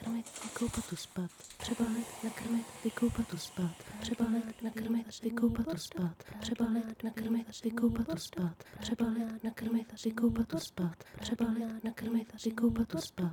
nakrmit, vykoupat, uspat, přebalit, nakrmit, vykoupat, uspat, přebalit, nakrmit, vykoupat, uspat, přebalit, nakrmit, vykoupat, uspat, přebalit, nakrmit, vykoupat, uspat, přebalit, nakrmit, vykoupat, uspat.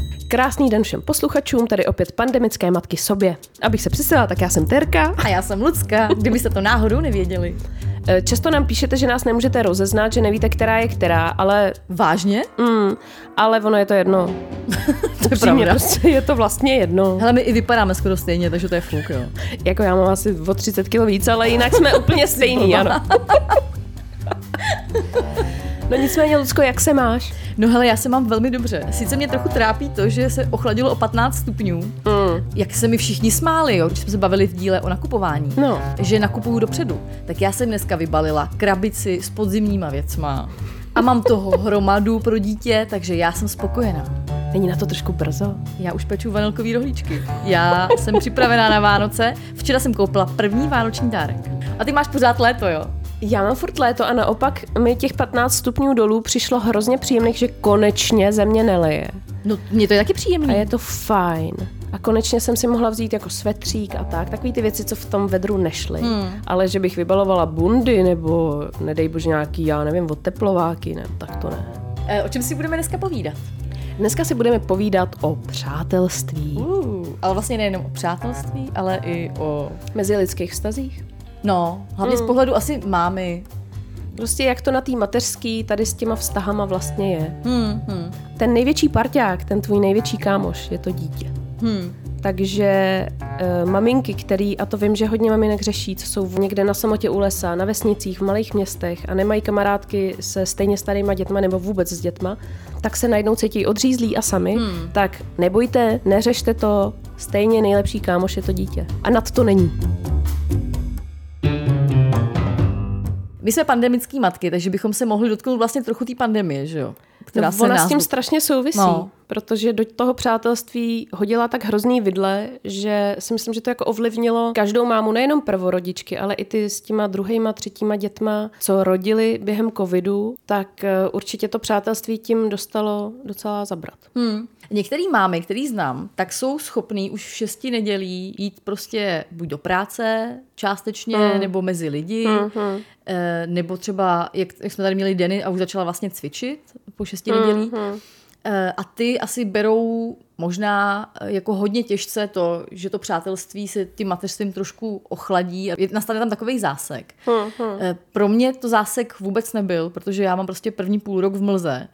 Krásný den všem posluchačům, tady opět pandemické matky sobě. Abych se představila, tak já jsem Terka. A já jsem Lucka, kdybyste to náhodou nevěděli. Eh, Často nám píšete, že nás nemůžete rozeznat, že nevíte, která je která, ale, Vážně? mm, ale ono je to jedno. To je Upřímně, pravda. prostě je to vlastně jedno. Hele, my i vypadáme skoro stejně, takže to je fuk, jo. Jako já mám asi o 30 kg víc, ale jinak jsme úplně stejný, ano. No nicméně, Lucko, jak se máš? No hele, já se mám velmi dobře. Sice mě trochu trápí to, že se ochladilo o 15 stupňů. Mm. Jak se mi všichni smáli, jo, když jsme se bavili v díle o nakupování. No. Že nakupuju dopředu. Tak já jsem dneska vybalila krabici s podzimníma věcma. A mám toho hromadu pro dítě, takže já jsem spokojená. Není na to trošku brzo? Já už peču vanilkový rohlíčky. Já jsem připravená na Vánoce. Včera jsem koupila první vánoční dárek. A ty máš pořád léto, jo? Já mám furt léto a naopak mi těch 15 stupňů dolů přišlo hrozně příjemných, že konečně země neleje. No, mně to je taky A příjemné. je to fajn. A konečně jsem si mohla vzít jako svetřík a tak, takový ty věci, co v tom vedru nešly. Hmm. Ale že bych vybalovala bundy nebo nedej bože nějaký, já nevím, oteplováky, ne, tak to ne. E, o čem si budeme dneska povídat? Dneska si budeme povídat o přátelství. Uh, ale vlastně nejenom o přátelství, ale i o... Mezi lidských vztazích. No, hlavně z pohledu asi mámy. Prostě jak to na té mateřský tady s těma vztahama vlastně je. Hmm, hmm, Ten největší parťák, ten tvůj největší kámoš, je to dítě. hmm. Takže uh, maminky, který, a to vím, že hodně maminek řeší, co jsou někde na samotě u lesa, na vesnicích, v malých městech a nemají kamarádky se stejně starýma dětma nebo vůbec s dětma, tak se najednou cítí odřízlí a sami, hmm. tak nebojte, neřešte to, stejně nejlepší kámoš je to dítě. A nad to není. My jsme pandemický matky, takže bychom se mohli dotknout vlastně trochu té pandemie, že jo? Která no, se ona nás s tím strašně souvisí, No. protože do toho přátelství hodila tak hrozný vidle, že si myslím, že to jako ovlivnilo každou mámu, nejenom prvorodičky, ale i ty s těma druhýma, třetíma dětma, co rodili během covidu, tak eh, určitě to přátelství tím dostalo docela zabrat. Hmm. Některý mámy, který znám, tak jsou schopný už v šesti nedělí jít prostě buď do práce částečně, Hmm. nebo mezi lidi, eh, nebo třeba, jak, jak jsme tady měli Denny a už začala vlastně cvičit po šesti nedělí. Eh, A ty asi berou možná eh, jako hodně těžce to, že to přátelství se tím mateřstvím trošku ochladí a nastane tam takový zásek. Eh, Pro mě to zásek vůbec nebyl, protože já mám prostě první půl rok v mlze.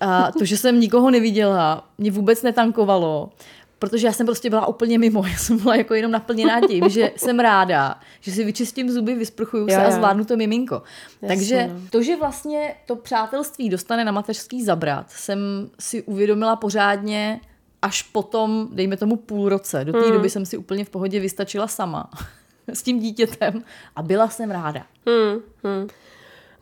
A to, že jsem nikoho neviděla, mě vůbec netankovalo, protože já jsem prostě byla úplně mimo. Já jsem byla jako jenom naplněná tím, že jsem ráda, že si vyčistím zuby, vysprchuju se Jo, a jo. zvládnu to miminko. Takže no. to, že vlastně to přátelství dostane na mateřský zabrat, jsem si uvědomila pořádně až potom, dejme tomu půl roce. Do té Hmm. doby jsem si úplně v pohodě vystačila sama s tím dítětem a byla jsem ráda. Hmm, hmm.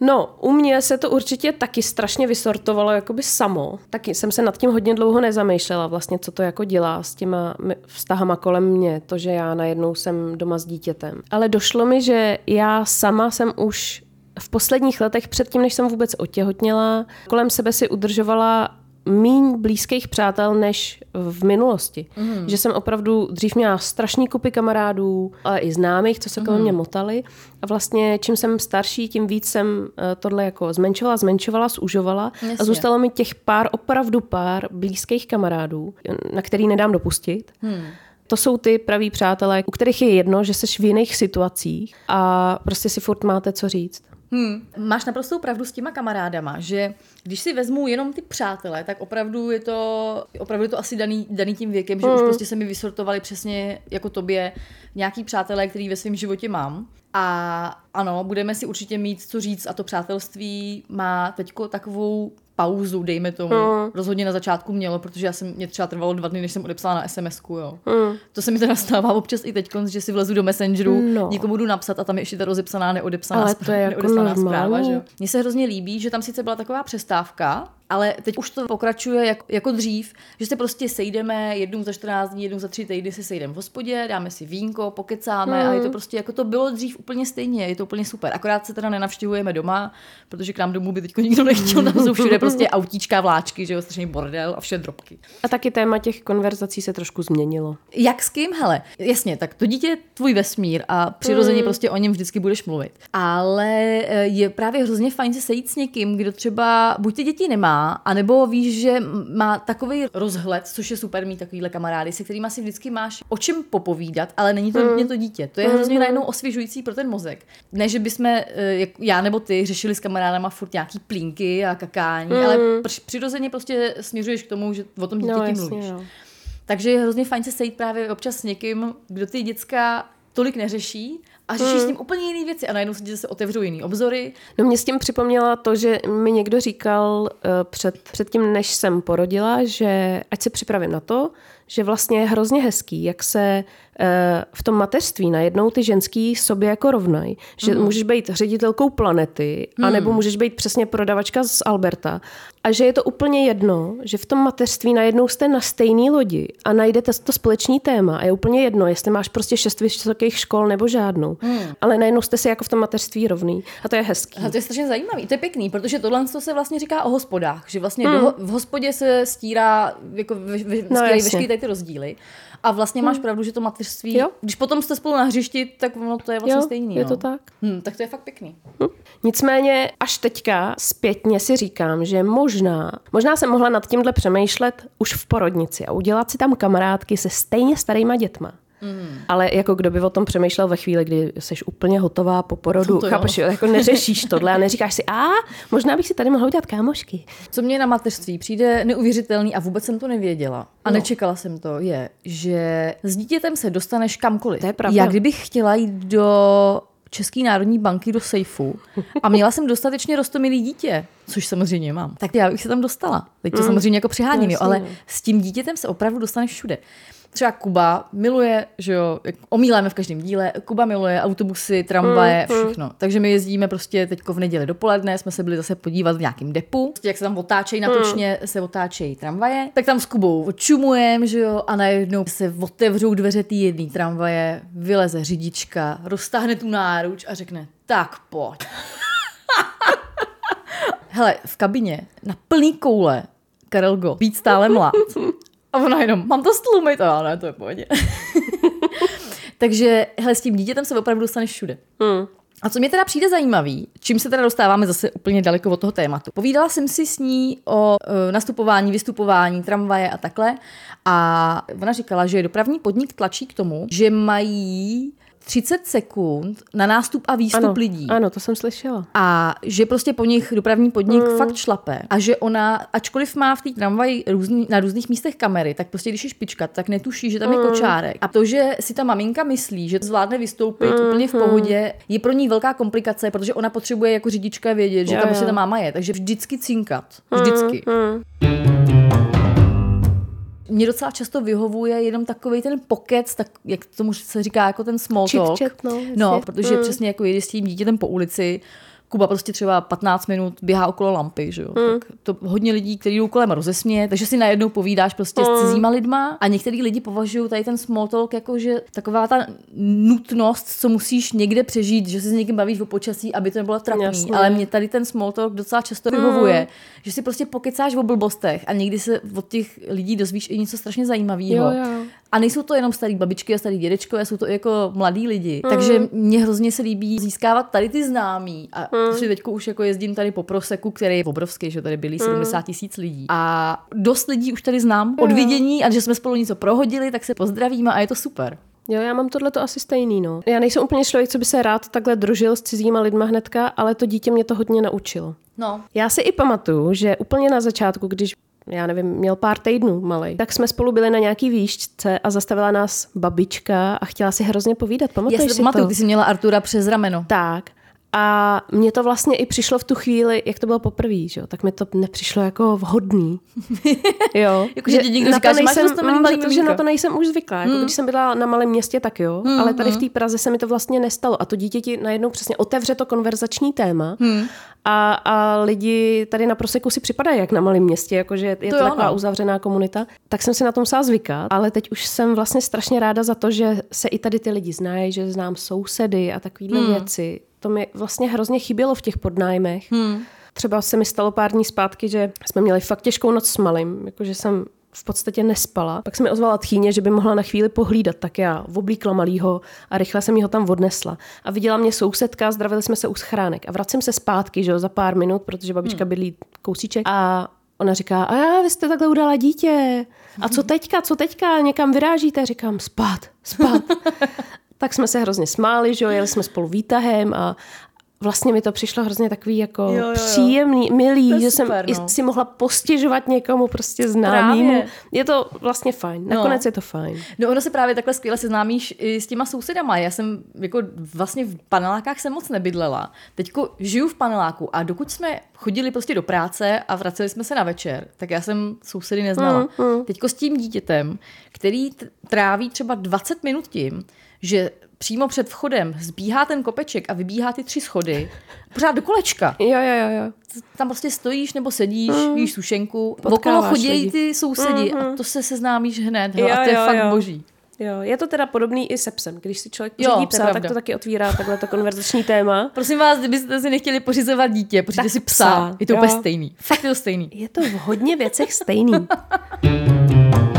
No, u mě se to určitě taky strašně vysortovalo jakoby samo. Taky jsem se nad tím hodně dlouho nezamýšlela vlastně, co to jako dělá s těma vztahama kolem mě, to, že já najednou jsem doma s dítětem. Ale došlo mi, že já sama jsem už v posledních letech, předtím, než jsem vůbec otěhotněla, kolem sebe si udržovala míň blízkých přátel než v minulosti. Mm. Že jsem opravdu dřív měla strašný kupy kamarádů, ale i známých, co se kolem mě motali. A vlastně čím jsem starší, tím víc jsem eh, tohle jako zmenšovala, zmenšovala, zužovala. Jasně. A zůstalo mi těch pár, opravdu pár blízkých kamarádů, na který nedám dopustit. Hmm. To jsou ty praví přátelé, u kterých je jedno, že jsi v jiných situacích a prostě si furt máte co říct. Hmm. Máš naprostou pravdu s těma kamarádama, že když si vezmu jenom ty přátelé, tak opravdu je to, opravdu je to asi daný, daný tím věkem, že mm. už prostě se mi vysortovali přesně jako tobě nějaký přátelé, který ve svém životě mám. A ano, budeme si určitě mít co říct a to přátelství má teďko takovou pauzu, dejme tomu. Mm. Rozhodně na začátku mělo, protože já jsem, mě třeba trvalo dva dny, než jsem odepsala na sms jo. Mm. To se mi teda stává občas i teď, že si vlezu do Messengeru, no. někomu jdu napsat a tam je ještě ta rozepsaná, neodepsaná, Ale to je jako zpráva. Že? Mně se hrozně líbí, že tam sice byla taková přestávka, ale teď už to pokračuje jako, jako dřív, že se prostě sejdeme jednou za 14 dní, jednou za tři týdny se sejdeme v hospodě, dáme si vínko, pokecáme hmm. a je to hmm. prostě jako to bylo dřív úplně stejně, je to úplně super. Akorát se teda nenavštěvujeme doma, protože k nám domů by teď nikdo nechtěl, tam jsou všude prostě autíčka, vláčky, že jo, strašný bordel a vše drobky. A taky téma těch konverzací se trošku změnilo. Jak s kým? Hele, jasně, tak to dítě je tvůj vesmír a přirozeně hmm. prostě o něm vždycky budeš mluvit. Ale eh, je právě hrozně fajn se sejít s někým, kdo třeba buď ty děti nemá, a nebo víš, že má takový rozhled, což je super mít takovýhle kamarády, se kterými si vždycky máš o čem popovídat, ale není to hmm. to dítě. To je hrozně hmm. najednou osvěžující pro ten mozek. Ne, že bychom, eh, já nebo ty, řešili s kamarádama furt nějaký plínky a kakání, hmm. ale přirozeně prostě směřuješ k tomu, že o tom dítěti no, mluvíš. Jo. Takže je hrozně fajn se sejít právě občas s někým, kdo ty děcka tolik neřeší a řešíš hmm. s tím úplně jiné věci a najednou se ti zase otevřou jiný obzory. No mě s tím připomněla to, že mi někdo říkal uh, před, před tím, než jsem porodila, že ať se připravím na to, že vlastně je hrozně hezký, jak se v tom mateřství najednou ty ženský sobě jako rovnají. Že mm. můžeš být ředitelkou planety, mm. anebo můžeš být přesně prodavačka z Alberta. A že je to úplně jedno, že v tom mateřství najednou jste na stejné lodi a najdete to společný téma. A je úplně jedno, jestli máš prostě šest vysokých škol nebo žádnou. Mm. Ale najednou jste si jako v tom mateřství rovný. A to je hezký. A to je strašně zajímavý. To je pěkný, protože tohle se vlastně říká o hospodách. Že vlastně mm. do, v hospodě se stírá, jako v, v, no, veškeré ty rozdíly. A vlastně máš hmm. pravdu, že to mateřství, jo. když potom jste spolu na hřišti, tak ono to je vlastně jo, stejný. Je no. to tak. Hmm, tak to je fakt pěkný. Hm. Nicméně až teďka zpětně si říkám, že možná, možná jsem mohla nad tímhle přemýšlet už v porodnici a udělat si tam kamarádky se stejně starýma dětma. Mm. Ale jako kdo by o tom přemýšlel ve chvíli, kdy jsi úplně hotová po porodu, to chápeš, jako neřešíš tohle a neříkáš si, a možná bych si tady mohla udělat kámošky. Co mě na mateřství přijde neuvěřitelný a vůbec jsem to nevěděla a no. nečekala jsem to, je, že s dítětem se dostaneš kamkoliv. To je pravda. Já kdybych chtěla jít do České národní banky do sejfu a měla jsem dostatečně rostomilý dítě, což samozřejmě mám, tak já bych se tam dostala. Teď to mm. samozřejmě jako přiháním, jo, ale s tím dítětem se opravdu dostaneš všude třeba Kuba miluje, že jo, omíláme v každém díle, Kuba miluje autobusy, tramvaje, mm, všechno. Takže my jezdíme prostě teď v neděli dopoledne, jsme se byli zase podívat v nějakém depu, prostě jak se tam otáčejí natočně, mm. se otáčejí tramvaje, tak tam s Kubou čumujem, že jo, a najednou se otevřou dveře té jedné tramvaje, vyleze řidička, roztáhne tu náruč a řekne, tak pojď. Hele, v kabině na plný koule Karel Go, víc stále mlad. A ona jenom, mám to stlumit. A ne, to je pohodě. Takže hele, s tím dítětem se opravdu dostaneš všude. Hmm. A co mě teda přijde zajímavý, čím se teda dostáváme zase úplně daleko od toho tématu. Povídala jsem si s ní o e, nastupování, vystupování, tramvaje a takhle. A ona říkala, že dopravní podnik tlačí k tomu, že mají 30 sekund na nástup a výstup ano, lidí. Ano, to jsem slyšela. A že prostě po nich dopravní podnik mm. fakt šlape. A že ona, ačkoliv má v té tramvaji různý, na různých místech kamery, tak prostě když je špička, tak netuší, že tam mm. je kočárek. A to, že si ta maminka myslí, že zvládne vystoupit mm. úplně v pohodě, je pro ní velká komplikace, protože ona potřebuje jako řidička vědět, že tam prostě ta máma je. Takže vždycky cinkat. Vždycky. Mm. Mm mě docela často vyhovuje jenom takový ten pokec, tak jak tomu se říká, jako ten small talk. Chit, no, no, protože mm. přesně jako jedi s tím dítětem po ulici, Kuba prostě třeba 15 minut běhá okolo lampy, že jo. Mm. Tak to hodně lidí, kteří jdou kolem rozesměje, takže si najednou povídáš prostě mm. s cizíma lidma a některý lidi považují tady ten small talk jako, že taková ta nutnost, co musíš někde přežít, že se s někým bavíš o počasí, aby to nebylo trapný. Jasně. Ale mě tady ten small talk docela často mm. vyhovuje, že si prostě pokecáš o blbostech a někdy se od těch lidí dozvíš i něco strašně zajímavého. A nejsou to jenom starý babičky a starý dědečkové, jsou to i jako mladí lidi. Mm. Takže mě hrozně se líbí získávat tady ty známí. A mm. teď už jako jezdím tady po Proseku, který je obrovský, že tady byli mm. 70 tisíc lidí. A dost lidí už tady znám od vidění a že jsme spolu něco prohodili, tak se pozdravíme a je to super. Jo, já mám tohle to asi stejný, no. Já nejsem úplně člověk, co by se rád takhle družil s cizíma lidma hnedka, ale to dítě mě to hodně naučilo. No. Já si i pamatuju, že úplně na začátku, když já nevím, měl pár týdnů malej, tak jsme spolu byli na nějaký výšce a zastavila nás babička a chtěla si hrozně povídat. Já Pamatuješ si to si pamatuju, to? ty jsi měla Artura přes rameno. Tak. A mně to vlastně i přišlo v tu chvíli, jak to bylo poprvé, že jo, tak mi to nepřišlo jako vhodný. Jo. Jako, že ti někdo říká, že máš mm, malý protože miminko. na to nejsem už zvyklá. Jako když jsem byla na malém městě, tak jo, ale tady v té Praze se mi to vlastně nestalo. A to dítě ti najednou přesně otevře to konverzační téma a, a lidi tady na proseku si připadají jak na malém městě, jakože je to, jo, taková no. uzavřená komunita. Tak jsem si na tom musela zvykat, ale teď už jsem vlastně strašně ráda za to, že se i tady ty lidi znají, že znám sousedy a takovéhle Hmm. věci. To mi vlastně hrozně chybělo v těch podnájmech. Hmm. Třeba se mi stalo pár dní zpátky, že jsme měli fakt těžkou noc s malým, jakože jsem v podstatě nespala. Pak se mi ozvala tchýně, že by mohla na chvíli pohlídat, tak já oblíkla malýho a rychle jsem ho tam odnesla. A viděla mě sousedka, zdravili jsme se u schránek a vracím se zpátky, že jo, za pár minut, protože babička bydlí kousíček a ona říká, a já, vy jste takhle udala dítě. A co teďka, co teďka, někam vyrážíte? Říkám, spát, spát. tak jsme se hrozně smáli, že jo, jeli jsme spolu výtahem a vlastně mi to přišlo hrozně takový jako Jo, jo, jo. příjemný, milý, že super, jsem no. si mohla postěžovat někomu prostě známýmu. Právě. Je to vlastně fajn, nakonec je to fajn. No ono se právě takhle skvěle seznámíš i s těma sousedama. Já jsem jako vlastně v panelákách jsem moc nebydlela. Teďko žiju v paneláku a dokud jsme chodili prostě do práce a vraceli jsme se na večer, tak já jsem sousedy neznala. Mm, Teďko s tím dítětem, který tráví třeba 20 minut tím, že přímo před vchodem zbíhá ten kopeček a vybíhá ty tři schody, pořád do kolečka. Jo, jo, jo, jo. Tam prostě stojíš nebo sedíš, mm. jíš sušenku, okolo chodí lidi. ty sousedi mm-hmm. a to se seznámíš hned. Jo, Jo, a to je jo, fakt jo. boží. Jo, je to teda podobný i se psem. Když si člověk Jo, pořídí to je psa, tak to taky otvírá takhle to konverzační téma. Prosím vás, kdybyste si nechtěli pořizovat dítě, pořiďte si psa. psa, Je to jo. úplně stejný. Fakt je to stejný. Je to v hodně věcech stejný.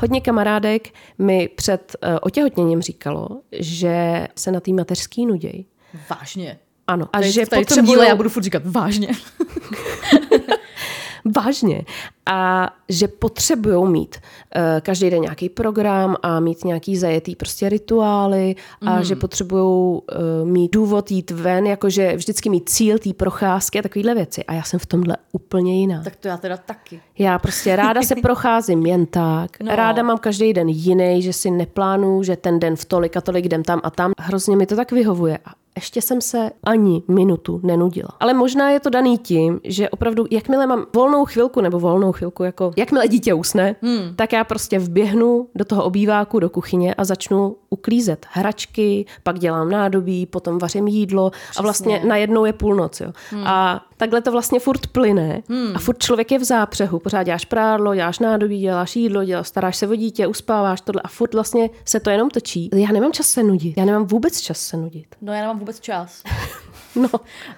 Hodně kamarádek mi před uh, otěhotněním říkalo, že se na té mateřský nuděj. Vážně. Ano, a Tady, že tady v tom potřebují díle já budu furt říkat vážně. vážně a že potřebují mít uh, každý den nějaký program a mít nějaký zajetý prostě rituály a Mhm. že potřebují uh, mít důvod jít ven, jakože vždycky mít cíl té procházky a takovéhle věci. A já jsem v tomhle úplně jiná. tak to já teda taky. Já prostě ráda se procházím jen tak. No. Ráda mám každý den jiný, že si neplánuju, že ten den v tolik a tolik jdem tam a tam. Hrozně mi to tak vyhovuje. A ještě jsem se ani minutu nenudila. Ale možná je to daný tím, že opravdu, jakmile mám volnou chvilku nebo volnou chvilku, jako jakmile dítě usne, hmm. tak já prostě vběhnu do toho obýváku, do kuchyně a začnu uklízet hračky, pak dělám nádobí, potom vařím jídlo a vlastně najednou je půlnoc. Jo. Hmm. A takhle to vlastně furt plyne hmm. a furt člověk je v zápřehu. Pořád děláš prádlo, děláš nádobí, děláš jídlo, děláš, staráš se o dítě, uspáváš tohle a furt vlastně se to jenom točí. Já nemám čas se nudit. Já nemám vůbec čas se nudit. No já nemám vůbec čas. No,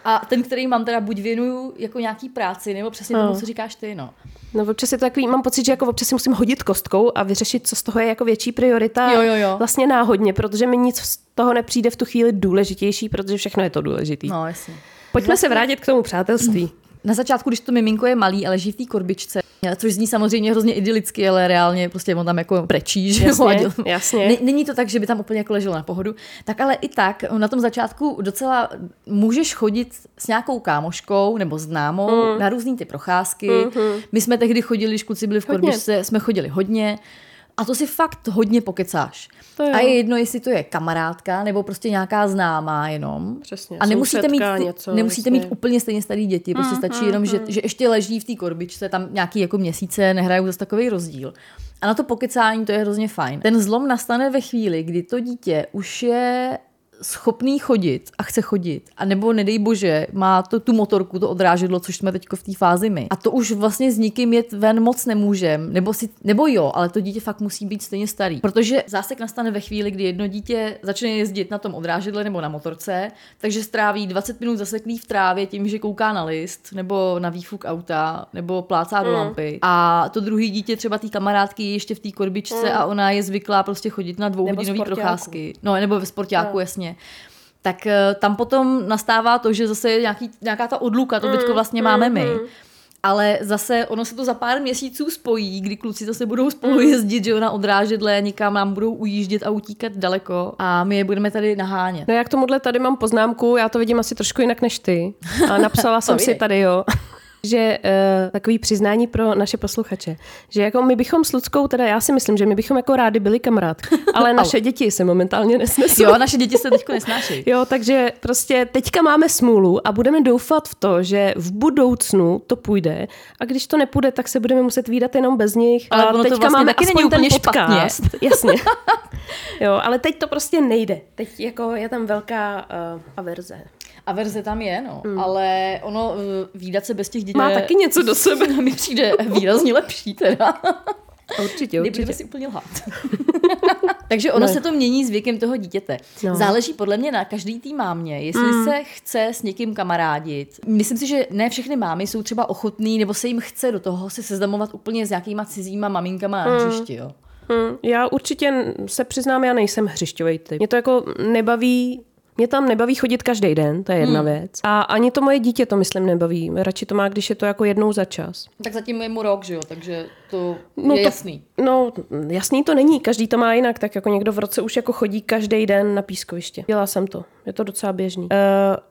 A ten, který mám teda buď věnuju jako nějaký práci, nebo přesně tomu, co říkáš ty, no. no občas je to takový, mám pocit, že jako občas si musím hodit kostkou a vyřešit, co z toho je jako větší priorita. Jo, jo, jo. Vlastně náhodně, protože mi nic z toho nepřijde v tu chvíli důležitější, protože všechno je to důležitý. No, jasně. Pojďme se vrátit k tomu přátelství. Na začátku, když to miminko je malý a leží v té korbičce, což zní samozřejmě hrozně idylicky, ale reálně prostě on tam jako prečí, že Jasně, jo, jasně. Ne- Není to tak, že by tam úplně jako leželo na pohodu. Tak ale i tak, na tom začátku docela můžeš chodit s nějakou kámoškou nebo známou mm. na různý ty procházky. Mm-hmm. My jsme tehdy chodili, když kluci byli v Hodně. korbičce, jsme chodili hodně. A to si fakt hodně pokecáš. To jo. a je jedno, jestli to je kamarádka nebo prostě nějaká známá jenom. Přesně, A nemusíte mít, něco, nemusíte mít úplně stejně starý děti. Prostě stačí jenom, že, že ještě leží v té korbičce, tam nějaký jako měsíce, nehrajou zase takový rozdíl. A na to pokecání to je hrozně fajn. Ten zlom nastane ve chvíli, kdy to dítě už je schopný chodit a chce chodit, a nebo nedej bože, má to tu motorku, to odrážedlo, což jsme teď v té fázi my. A to už vlastně s nikým jet ven moc nemůžem, nebo, si, nebo jo, ale to dítě fakt musí být stejně starý. Protože zásek nastane ve chvíli, kdy jedno dítě začne jezdit na tom odrážedle nebo na motorce, takže stráví 20 minut zaseklý v trávě tím, že kouká na list, nebo na výfuk auta, nebo plácá do lampy. A to druhé dítě třeba té kamarádky je ještě v té korbičce a ona je zvyklá prostě chodit na dvouhodinové procházky. No, nebo ve sportáku, jasně tak eh, tam potom nastává to, že zase je nějaký, nějaká ta odluka, to teďko vlastně máme my. Ale zase ono se to za pár měsíců spojí, kdy kluci zase budou spolu jezdit, že jo, na odrážedle, někam nám budou ujíždět a utíkat daleko a my je budeme tady nahánět. No já k tomuhle tady mám poznámku, já to vidím asi trošku jinak než ty. A napsala jsem si tady, jo. Že uh, takový přiznání pro naše posluchače, že jako my bychom s Luckou, teda já si myslím, že my bychom jako rádi byli kamarádky, ale naše děti se momentálně nesnesou. Jo, naše děti se teďko nesnášejí. Jo, takže prostě teďka máme smůlu a budeme doufat v to, že v budoucnu to půjde a když to nepůjde, tak se budeme muset výdat jenom bez nich. Ale a ono to teďka vlastně máme taky aspoň ten špatně. podcast. Jasně. jo, ale teď to prostě nejde. Teď jako je tam velká uh, averze. A verze tam je, no. Mm. Ale ono, výdat se bez těch dětí Má je- taky něco do sebe. mi přijde výrazně lepší teda. Určitě, určitě. si úplně lhát. Takže ono Ne. se to mění s věkem toho dítěte. No. No. Záleží podle mě na každý tý mámě, jestli mm. se chce s někým kamarádit. Myslím si, že ne všechny mámy jsou třeba ochotný, nebo se jim chce do toho se seznamovat úplně s nějakýma cizíma maminkama na hřišti, jo. Hmm, já určitě se přiznám, já nejsem hřišťový typ. Mě to jako nebaví mě tam nebaví chodit každý den, to je jedna hmm. věc. A ani to moje dítě to, myslím, nebaví. Radši to má, když je to jako jednou za čas. Tak zatím je mu rok, že jo, takže to No je to- jasný. No, jasný to není, každý to má jinak, tak jako někdo v roce už jako chodí každý den na pískoviště. Dělala jsem to, je to docela běžný. Uh,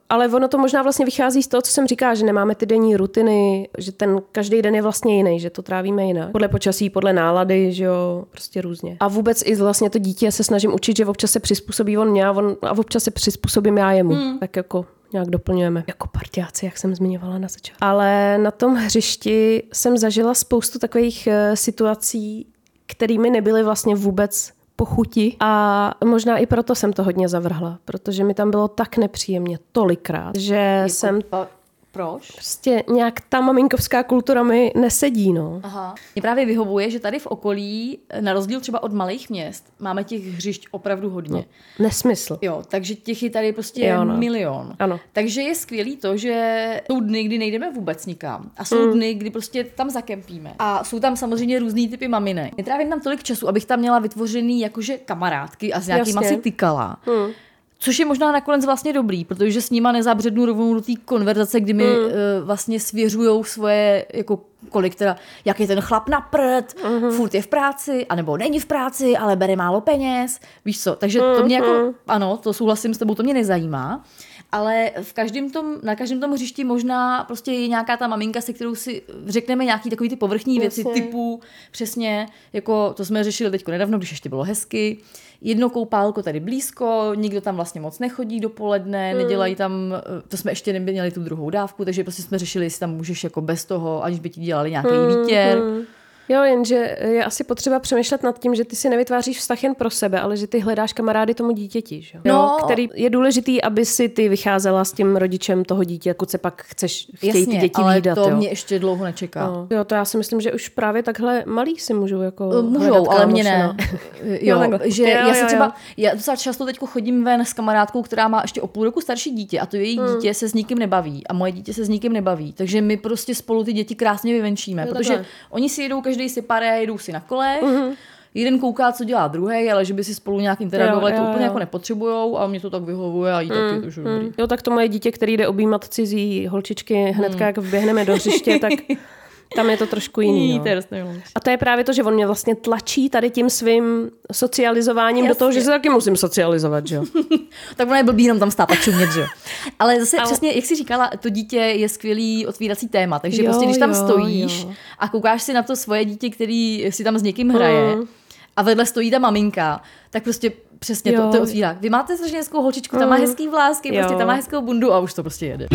ale ono to možná vlastně vychází z toho, co jsem říká, že nemáme ty denní rutiny, že ten každý den je vlastně jiný, že to trávíme jinak. Podle počasí, podle nálady, že jo, prostě různě. A vůbec i vlastně to dítě se snažím učit, že občas se přizpůsobí on mě a, on, a občas se přizpůsobím já jemu. Hmm. Tak jako nějak doplňujeme. Jako partiáci, jak jsem zmiňovala na začátku. Ale na tom hřišti jsem zažila spoustu takových eh, situací, kterými nebyly vlastně vůbec pochuti a možná i proto jsem to hodně zavrhla, protože mi tam bylo tak nepříjemně tolikrát, že jako jsem proč? prostě nějak ta maminkovská kultura mi nesedí, no. Aha. Mě právě vyhovuje, že tady v okolí, na rozdíl třeba od malých měst, máme těch hřišť opravdu hodně. Nesmysl. Jo, takže těch je tady prostě Jo, no. milion. Ano. Takže je skvělý to, že jsou dny, kdy nejdeme vůbec nikam. A jsou Mm. dny, kdy prostě tam zakempíme. A jsou tam samozřejmě různý typy maminek. Netrávím tam tolik času, abych tam měla vytvořený jakože kamarádky a s nějakýma Jasně. si tykala. Hmm. Což je možná nakonec vlastně dobrý, protože s nima nezabřednu rovnou do té konverzace, kdy mi mm. uh, vlastně svěřujou svoje, jako kolik teda, jak je ten chlap na prd, Mhm. mm-hmm. furt je v práci, anebo není v práci, ale bere málo peněz, víš co. Takže to mě Mhm. jako, ano, to souhlasím s tebou, to mě nezajímá. Ale v každém tom, na každém tom hřišti možná prostě je nějaká ta maminka, se kterou si řekneme nějaký takový ty povrchní věci Jasně. typu přesně, jako to jsme řešili teď nedávno, když ještě bylo hezky, jedno koupálko tady blízko, nikdo tam vlastně moc nechodí dopoledne, Hmm. nedělají tam, eh, to jsme ještě neměli tu druhou dávku, takže prostě jsme řešili, jestli tam můžeš jako bez toho, aniž by ti dělali nějaký Hmm, výtěr. Jo, jenže je asi potřeba přemýšlet nad tím, že ty si nevytváříš vztah jen pro sebe, ale že ty hledáš kamarády tomu dítěti, že? jo? No. Jo, který je důležitý, aby si ty vycházela s tím rodičem toho dítě, pokud se pak chceš, chtějí ty Jasně, děti ale výdat, to jo. mě ještě dlouho nečeká. No. Jo, to já si myslím, že už právě takhle malí si můžou jako Eh, Můžou, ale mě ne. no. jo, takhle. že Jo, já se jo, třeba, jo. já docela často teď chodím ven s kamarádkou, která má ještě o půl roku starší dítě a to její Hmm. dítě se s nikým nebaví a moje dítě se s nikým nebaví. Takže my prostě spolu ty děti krásně vyvenčíme, Jo, protože takhle. oni si jedou každý si paré, jedou si na kolech, Mhm. Jeden kouká, co dělá druhý, ale že by si spolu nějak interagovali, Jo, to jo, úplně jo. jako nepotřebujou a mě to tak vyhovuje a jí taky, takže dobrý. Mm. Jo, tak to moje dítě, který jde objímat cizí holčičky hnedka, jak vběhneme do hřiště, tak tam je to trošku jiný. No. A to je právě to, že on mě vlastně tlačí tady tím svým socializováním do toho, Jasně. že se taky musím socializovat, že jo. Tak ono je blbý jenom tam stát a čumět, že jo. Ale zase Ale- přesně, jak jsi říkala, to dítě je skvělý otvírací téma, takže Jo, prostě když tam jo, stojíš jo. a koukáš si na to svoje dítě, který si tam s někým hraje Mm. a vedle stojí ta maminka, tak prostě přesně Jo. to, to otvírá. Vy máte strašně hezkou holčičku, ta má Mm. hezký vlásky, prostě Jo. ta má hezkou bundu a už to prostě jede.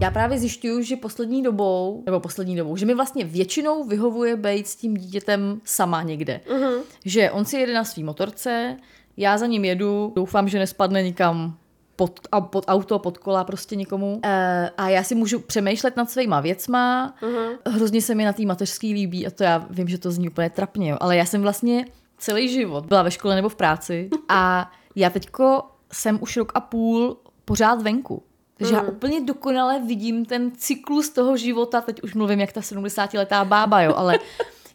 Já právě zjišťuju, že poslední dobou, nebo poslední dobou, že mi vlastně většinou vyhovuje být s tím dítětem sama někde. Mhm. Že on si jede na svý motorce, já za ním jedu, doufám, že nespadne nikam pod, a pod auto, pod kola prostě nikomu. E, a já si můžu přemýšlet nad svýma věcma. Mhm. Hrozně se mi na té mateřský líbí a to já vím, že to zní úplně trapně, jo, ale já jsem vlastně celý život byla ve škole nebo v práci a já teďko jsem už rok a půl pořád venku. Takže já úplně dokonale vidím ten cyklus toho života, teď už mluvím jak ta 70-letá bába, jo, ale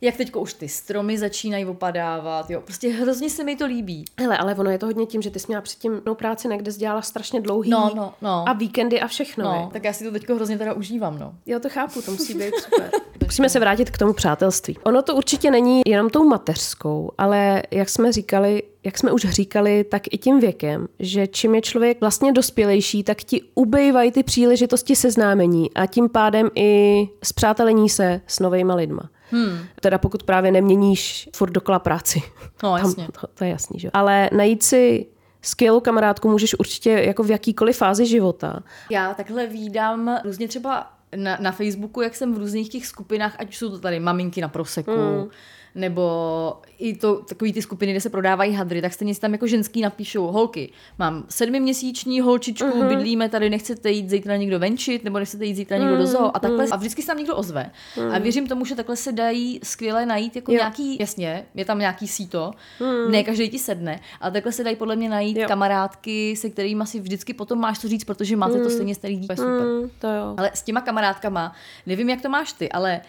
Jak teďko už ty stromy začínají opadávat, jo. Prostě hrozně se mi to líbí. Hele, ale ono je to hodně tím, že ty jsi měla předtím no, práci někde dělala strašně dlouhý No, no, no. a víkendy a všechno. No, tak já si to teďko hrozně teda užívám, no. Jo, to chápu, to musí být super. Musíme se vrátit k tomu přátelství. Ono to určitě není jenom tou mateřskou, ale jak jsme říkali, jak jsme už říkali, tak i tím věkem, že čím je člověk vlastně dospělejší, tak ti ubejvají ty příležitosti seznámení a tím pádem i zpřátelení se s novejma lidma. Hmm. Teda pokud právě neměníš furt dokola práci. No, jasně. Tam, to, to je jasný, že? jo. Ale najít si skvělou kamarádku můžeš určitě jako v jakýkoliv fázi života. Já takhle výdám různě třeba na, na Facebooku, jak jsem v různých těch skupinách, ať už jsou to tady maminky na proseku, mm. Nebo i to, takový ty skupiny, kde se prodávají hadry, tak stejně si tam jako ženský napíšou, holky, mám sedmiměsíční holčičku, mm-hmm. bydlíme tady, nechcete jít zítra někdo venčit, nebo nechcete jít zítra někdo do zoo a takhle. A vždycky se tam někdo ozve. A věřím tomu, že takhle se dají skvěle najít jako Jo. nějaký, jasně, je tam nějaký síto, ne každý ti sedne, ale takhle se dají podle mě najít Jo. kamarádky, se kterými asi vždycky potom máš co říct, protože máte to stejně stejný dítě. Super. Mm, to jo. Ale s těma kamarádkama, nevím, jak to máš ty, ale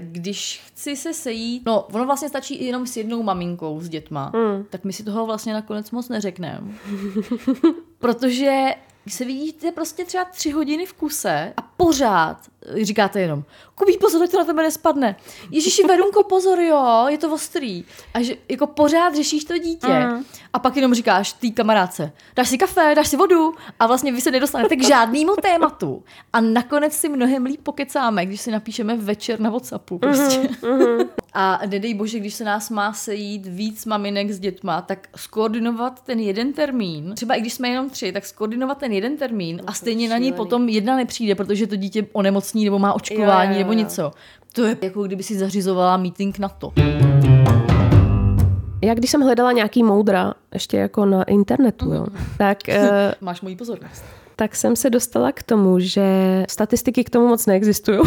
když chci se sejít, no ono vlastně stačí jenom s jednou maminkou s dětma, Hmm. tak my si toho vlastně nakonec moc neřekneme. Protože se vidíte prostě třeba tři hodiny v kuse a pořád říkáte jenom, Kubí, pozor, to na tebe nespadne. Ježíši, Verunko, pozor, jo, je to ostrý. A že jako pořád řešíš to dítě. Mhm. A pak jenom říkáš té kamarádce, dáš si kafe, dáš si vodu a vlastně vy se nedostanete k žádnému tématu. A nakonec si mnohem líp pokecáme, když si napíšeme večer na Whatsappu prostě. A nedej bože, když se nás má sejít víc maminek s dětma, tak skoordinovat ten jeden termín, třeba i když jsme jenom tři, tak skoordinovat ten jeden termín a stejně na ní potom jedna nepřijde, protože to dítě onemocní nebo má očkování Jo, jo, jo. nebo něco. To je jako kdyby si zařizovala meeting na to. Já když jsem hledala nějaký moudra, ještě jako na internetu, jo, tak, eh, Máš moji pozornost. tak jsem se dostala k tomu, že statistiky k tomu moc neexistují.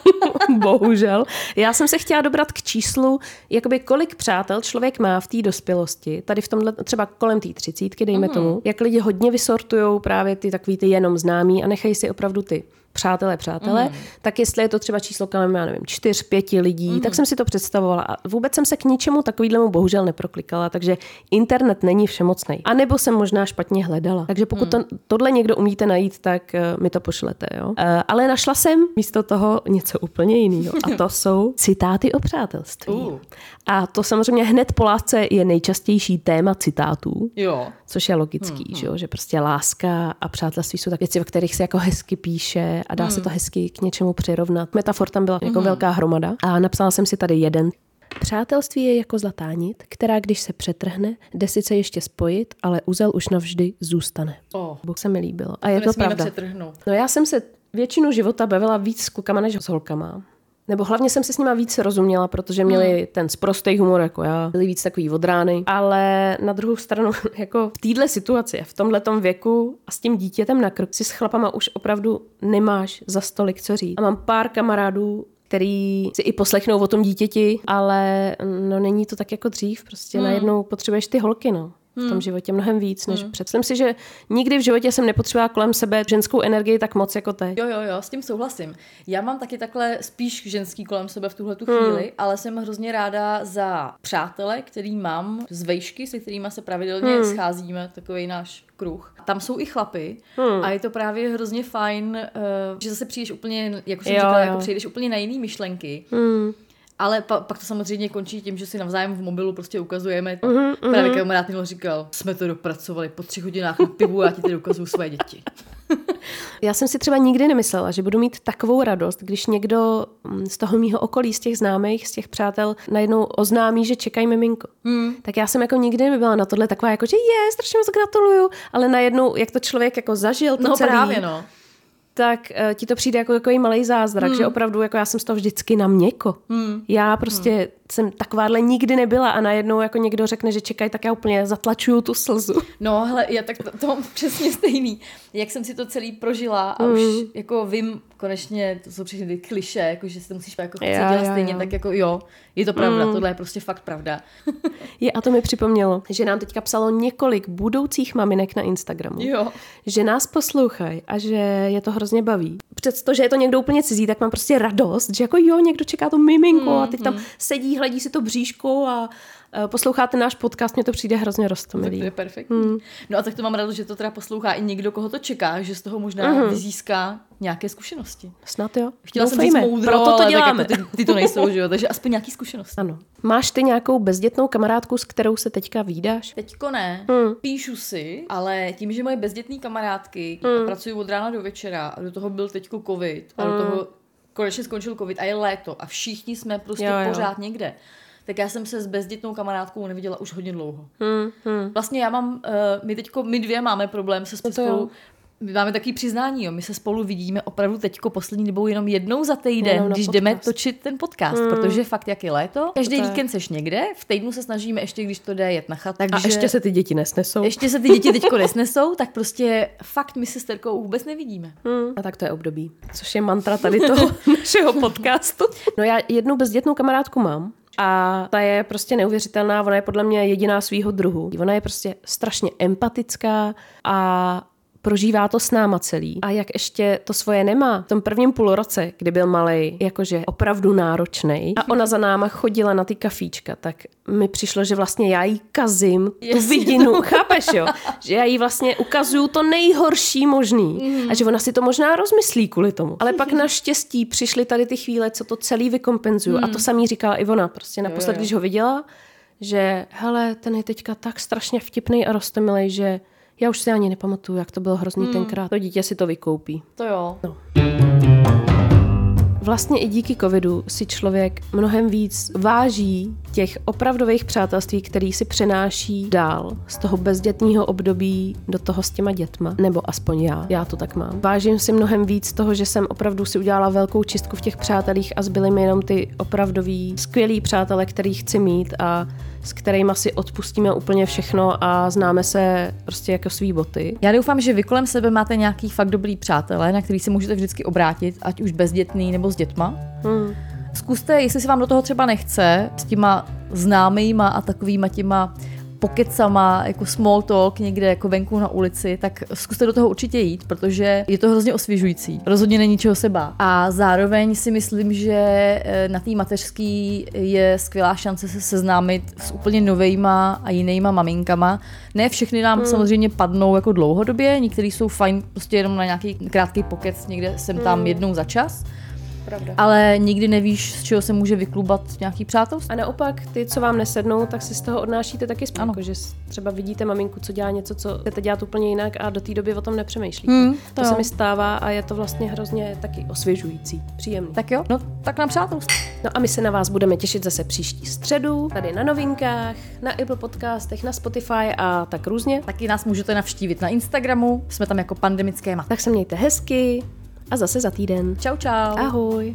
Bohužel. Já jsem se chtěla dobrat k číslu, jakoby kolik přátel člověk má v té dospělosti, tady v tomhle třeba kolem té třicítky, dejme tomu, jak lidi hodně vysortují právě ty takový ty jenom známí a nechají si opravdu ty přátelé, přátelé, mm. tak jestli je to třeba číslo kolem, já nevím, čtyř, pěti lidí, mm. tak jsem si to představovala a vůbec jsem se k ničemu takovýhlemu bohužel neproklikala, takže internet není všemocný. A nebo jsem možná špatně hledala. Takže pokud to, tohle někdo umíte najít, tak uh, mi to pošlete. Jo? Uh, ale našla jsem místo toho něco úplně jiného. A to jsou citáty o přátelství. Uh. A to samozřejmě hned po lásce je nejčastější téma citátů. Jo. Což je logický, hmm, že, jo? že prostě láska a přátelství jsou tak věci, o kterých se jako hezky píše a dá hmm. se to hezky k něčemu přirovnat. Metafor tam byla jako velká hromada a napsala jsem si tady jeden. Přátelství je jako zlatá nit, která když se přetrhne, jde sice ještě spojit, ale uzel už navždy zůstane. Oh. Bůh se mi líbilo. A je to pravda. přetrhnout. No já jsem se většinu života bavila víc s klukama než s holkama. Nebo hlavně jsem si s nima víc rozuměla, protože měli hmm. ten sprostý humor jako já, byli víc takový odrány. Ale na druhou stranu, jako v téhle situaci, v tomhletom věku a s tím dítětem na krku si s chlapama už opravdu nemáš za stolik co říct. A mám pár kamarádů, který si i poslechnou o tom dítěti, ale no není to tak jako dřív, prostě hmm. najednou potřebuješ ty holky, no. V tom životě mnohem víc, než hmm. před. Myslím si, že nikdy v životě jsem nepotřebovala kolem sebe ženskou energii tak moc jako teď. Jo, jo, jo, s tím souhlasím. Já mám taky takhle spíš ženský kolem sebe v tuhle tu Hmm. chvíli, ale jsem hrozně ráda za přátele, který mám z vejšky, se kterými se pravidelně Hmm. scházíme, takový náš kruh. Tam jsou i chlapy Hmm. a je to právě hrozně fajn, uh, že zase přijdeš úplně, jak jsem Jo, říkala, jo. jako přijdeš úplně na jiný myšlenky. Hmm. Ale pa, pak to samozřejmě končí tím, že si navzájem v mobilu prostě ukazujeme. Mhm, Mm-hmm, Právě kamarád minul říkal, jsme to dopracovali po třech hodinách na pivu a já ti tady ukazuju své děti. Já jsem si třeba nikdy nemyslela, že budu mít takovou radost, když někdo mm, z toho mýho okolí, z těch známých, z těch přátel, najednou oznámí, že čekají miminko. Hmm. Tak já jsem jako nikdy nebyla na tohle taková, jako, že je, strašně moc gratuluju, ale najednou, jak to člověk jako zažil, to No celý, právě no. Tak uh, ti to přijde jako takový malý zázrak, hmm. že opravdu jako já jsem z toho vždycky na měko. Hmm. Já prostě hmm. jsem takováhle nikdy nebyla a najednou jako někdo řekne, že čekají, tak já úplně zatlačuju tu slzu. No, hele, já tak to, to mám přesně stejný. Jak jsem si to celý prožila a Mm. už jako vím, konečně, to jsou všechny ty kliše, jako že si to musíš jako Jo, dělat jo, stejně, jo. tak jako jo, je to pravda, tohle je prostě fakt pravda. Je, a to mi připomnělo, že nám teďka psalo několik budoucích maminek na Instagramu. jo. že nás poslouchají a že je to hrozně baví. Přesto, že je to někdo úplně cizí, tak mám prostě radost, že jako jo, někdo čeká to miminko a teď tam sedí, hledí si to bříško a eh, posloucháte náš podcast, mně to přijde hrozně Tak to rostomilý. je perfektní. Hmm. No a tak to mám radost, že to teda poslouchá i někdo, koho to čeká, že z toho možná hmm. vyzíská nějaké zkušenosti. Snad jo. Chtěla jsem říct Doufejme. moudro, Proto to děláme. Tak jako ty, ty, to nejsou, že jo? Takže aspoň nějaký zkušenosti. Ano. Máš ty nějakou bezdětnou kamarádku, s kterou se teďka výdáš? Teďko ne, Hmm. píšu si, ale tím, že moje bezdětné kamarádky hmm. pracují od rána do večera a do toho byl teďko covid a do toho konečně skončil covid a je léto a všichni jsme prostě Jo, jo. pořád někde. Tak já jsem se s bezdětnou kamarádkou neviděla už hodně dlouho. Hmm, hmm. Vlastně já mám, uh, my teďko, my dvě máme problém se No spolu. My máme takový přiznání, jo. my se spolu vidíme opravdu teďko poslední dobou jenom jednou za týden, Jenom když podcast. jdeme točit ten podcast, hmm. protože fakt jak je léto, každý To víkend seš někde, v týdnu se snažíme ještě, když to jde, jet na chat. A Takže ještě se ty děti nesnesou. ještě se ty děti teďko nesnesou, tak prostě fakt my se s Terkou vůbec nevidíme. Hmm. A tak to je období. Což je mantra tady toho našeho podcastu. No já jednu bezdětnou kamarádku mám. A ta je prostě neuvěřitelná, ona je podle mě jediná svýho druhu. Ona je prostě strašně empatická a prožívá to s náma celý. A jak ještě to svoje nemá, v tom prvním půlroce, kdy byl malý, jakože opravdu náročný, a ona za náma chodila na ty kafíčka, tak mi přišlo, že vlastně já jí kazím tu vidinu, chápeš jo? Že já jí vlastně ukazuju to nejhorší možný. A že ona si to možná rozmyslí kvůli tomu. Ale pak naštěstí přišly tady ty chvíle, co to celý vykompenzuju. A to samý říkala Ivona, prostě naposled, když ho viděla, že hele, ten je teďka tak strašně vtipný a rostomilej, že já už si ani nepamatuju, jak to bylo hrozný tenkrát. To dítě si to vykoupí. To jo. No. Vlastně i díky covidu si člověk mnohem víc váží těch opravdových přátelství, který si přenáší dál z toho bezdětního období do toho s těma dětma. Nebo aspoň já. Já to tak mám. Vážím si mnohem víc toho, že jsem opravdu si udělala velkou čistku v těch přátelích a zbyly mi jenom ty opravdoví skvělí přátelé, který chci mít a s kterými si odpustíme úplně všechno a známe se prostě jako svý boty. Já doufám, že vy kolem sebe máte nějaký fakt dobrý přátelé, na který se můžete vždycky obrátit, ať už bezdětný nebo s dětma. Hmm. Zkuste, jestli se vám do toho třeba nechce, s těma známýma a takovýma těma pokecama, jako small talk někde jako venku na ulici, tak zkuste do toho určitě jít, protože je to hrozně osvěžující. Rozhodně není čeho se bát. A zároveň si myslím, že eh, na té mateřský je skvělá šance se seznámit s úplně novejma a jinýma maminkama. Ne všechny nám hmm. samozřejmě padnou jako dlouhodobě, některý jsou fajn prostě jenom na nějaký krátký pokec někde jsem tam jednou za čas. Pravda. Ale nikdy nevíš, z čeho se může vyklubat nějaký přátelství. A naopak, ty, co vám nesednou, tak si z toho odnášíte taky spolu. Ano. Jako, že třeba vidíte maminku, co dělá něco, co chcete dělat úplně jinak a do té doby o tom nepřemýšlíte. Hmm, to to se mi stává a je to vlastně hrozně taky osvěžující, příjemný. Tak jo, no tak na přátelství. No a my se na vás budeme těšit zase příští středu, tady na novinkách, na Apple podcastech, na Spotify a tak různě. Taky nás můžete navštívit na Instagramu, jsme tam jako pandemické. Tak se mějte hezky a zase za týden. Čau, čau. Ahoj.